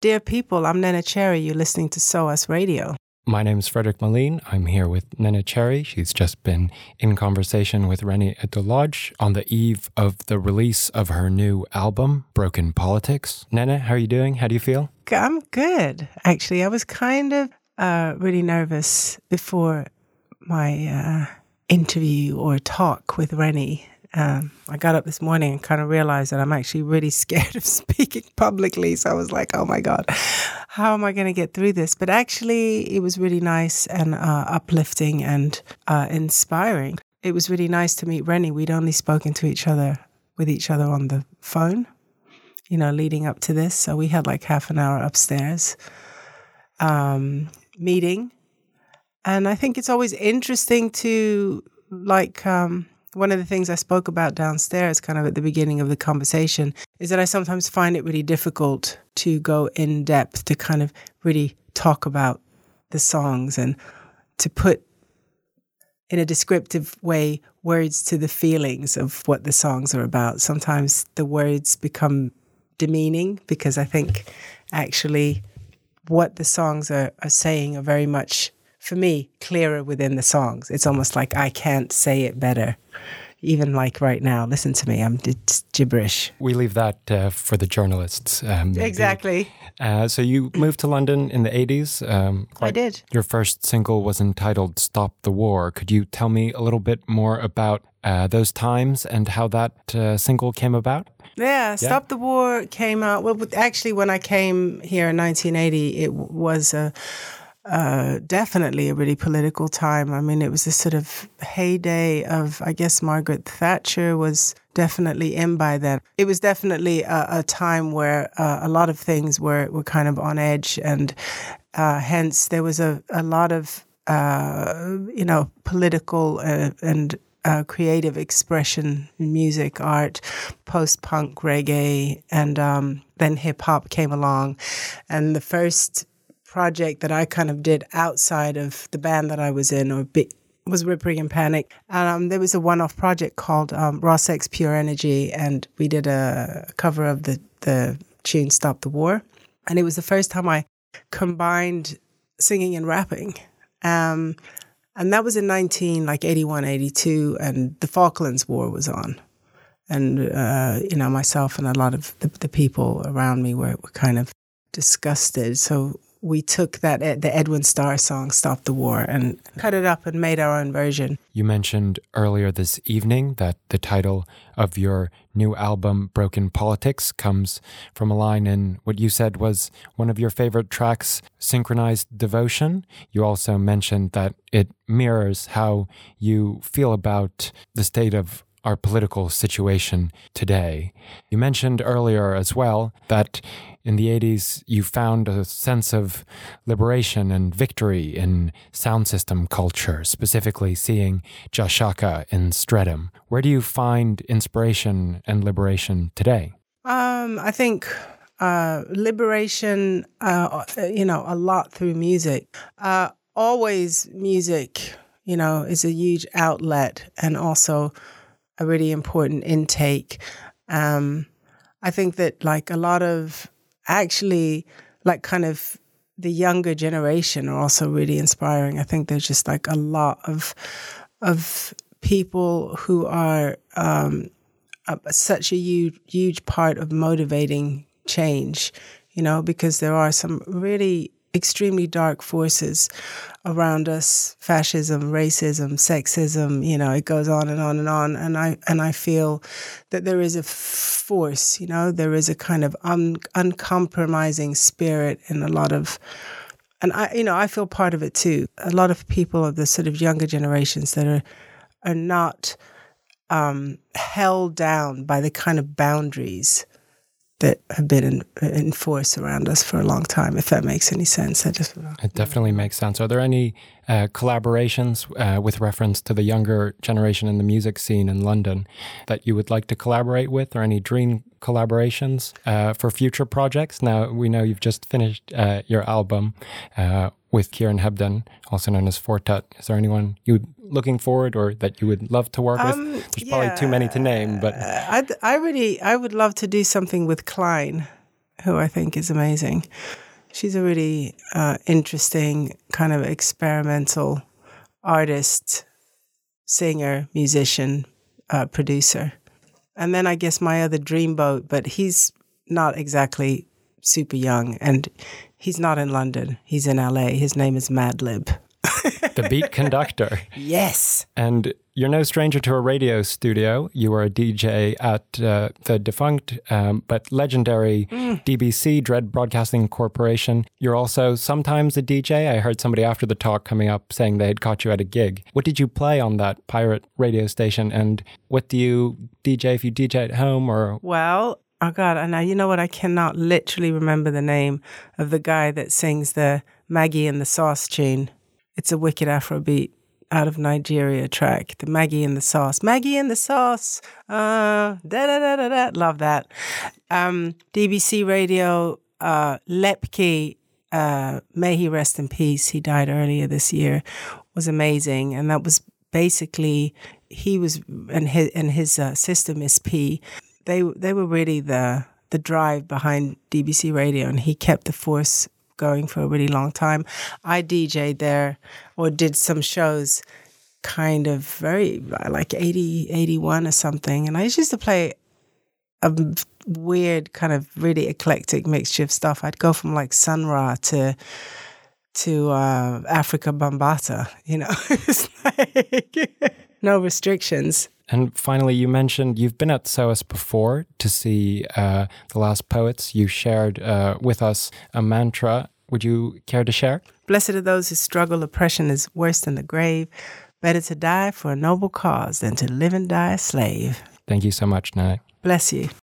Dear people, I'm Neneh Cherry. You're listening to SOAS Radio. My name is Frederick Moline. I'm here with Neneh Cherry. She's just been in conversation with Reni Eddo-Lodge on the eve of the release of her new album, Broken Politics. Neneh, how are you doing? How do you feel? I'm good. Actually, I was kind of uh, really nervous before my uh, interview or talk with Reni um, I got up this morning and kind of realized that I'm actually really scared of speaking publicly. So I was like, oh my God, how am I going to get through this? But actually, it was really nice and uh, uplifting and uh, inspiring. It was really nice to meet Reni. We'd only spoken to each other with each other on the phone, you know, leading up to this. So we had like half an hour upstairs um, meeting. And I think it's always interesting to like, um, one of the things I spoke about downstairs, kind of at the beginning of the conversation, is that I sometimes find it really difficult to go in depth to kind of really talk about the songs and to put in a descriptive way words to the feelings of what the songs are about. Sometimes the words become demeaning because I think actually what the songs are, are saying are very much for me, clearer within the songs. It's almost like I can't say it better. Even like right now, listen to me, I'm it's gibberish. We leave that uh, for the journalists. Um, exactly. Uh, so you moved to London in the 80s. Um, I did. Your first single was entitled Stop the War. Could you tell me a little bit more about uh, those times and how that uh, single came about? Yeah, Stop the War came out. Well, actually, when I came here in 1980, it was a uh, definitely a really political time. I mean, it was a sort of heyday of, I guess, Margaret Thatcher was definitely in by then. It was definitely a, a time where uh, a lot of things were, were kind of on edge, and uh, hence there was a, a lot of, uh, you know, political uh, and uh, creative expression, music, art, post punk, reggae, and um, then hip hop came along. And the first project that I kind of did outside of the band that I was in or was Rip Rig and Panic. And um, there was a one off project called um, Ross X Pure Energy, and we did a cover of the, the tune Stop the War. And it was the first time I combined singing and rapping. Um, and that was in 19, like 81, 82, and the Falklands War was on. And, uh, you know, myself and a lot of the, the people around me were, were kind of disgusted. So we took that the Edwin Starr song "Stop the War" and cut it up and made our own version. You mentioned earlier this evening that the title of your new album "Broken Politics" comes from a line in what you said was one of your favorite tracks, "Synchronized Devotion." You also mentioned that it mirrors how you feel about the state of our political situation today. You mentioned earlier as well that in the 80s, you found a sense of liberation and victory in sound system culture, specifically seeing Jah Shaka in Streatham. Where do you find inspiration and liberation today? Um, I think uh, liberation, uh, you know, a lot through music. Uh, always music, you know, is a huge outlet and also a really important intake. Um, I think that like a lot of actually like kind of the younger generation are also really inspiring. I think there's just like a lot of of people who are um, such a huge huge part of motivating change. You know, because there are some really extremely dark forces around us fascism racism sexism you know it goes on and on and on. And i and i feel that there is a force you know there is a kind of un, uncompromising spirit in a lot of and i you know i feel part of it too. A lot of people of the sort of younger generations that are are not um, held down by the kind of boundaries that have been in, in force around us for a long time. If that makes any sense, I just it definitely makes sense. Are there any uh, collaborations uh, with reference to the younger generation in the music scene in London that you would like to collaborate with, or any dream collaborations uh, for future projects? Now we know you've just finished uh, your album uh, with Kieran Hebden, also known as Four Tet. Is there anyone you looking forward or that you would love to work um, with? There's yeah, probably too many to name, but I I really I would love to do something with Klein, who I think is amazing. She's a really uh, interesting kind of experimental artist, singer, musician, uh, producer. And then I guess my other dreamboat, but he's not exactly super young and he's not in London. He's in LA. His name is Madlib. The beat conductor. Yes. And you're no stranger to a radio studio. You were a DJ at uh, the defunct um, but legendary mm. DBC, Dread Broadcasting Corporation. You're also sometimes a DJ. I heard somebody after the talk coming up saying they had caught you at a gig. What did you play on that pirate radio station? And what do you DJ if you DJ at home or? Well, oh God, and now you know what? I cannot literally remember the name of the guy that sings the Maggie and the Sauce tune. It's a wicked Afrobeat out of Nigeria track, the Maggie and the Sauce. Maggie and the Sauce. Uh, da da da da da. Love that. Um, DBC Radio, uh, Lepke, uh, may he rest in peace. He died earlier this year. Was amazing, and that was basically he was and his and his uh, sister Miss P. They they were really the the drive behind DBC Radio, and he kept the force going for a really long time. I DJed there or did some shows kind of very like 80, 81 or something. And I used to play a weird kind of really eclectic mixture of stuff. I'd go from like Sun Ra to to uh, Afrika Bambaataa, you know. it's like no restrictions. And finally, you mentioned you've been at SOAS before to see uh, The Last Poets. You shared uh, with us a mantra. Would you care to share? Blessed are those who struggle. Oppression is worse than the grave. Better to die for a noble cause than to live and die a slave. Thank you so much, Nana. Bless you.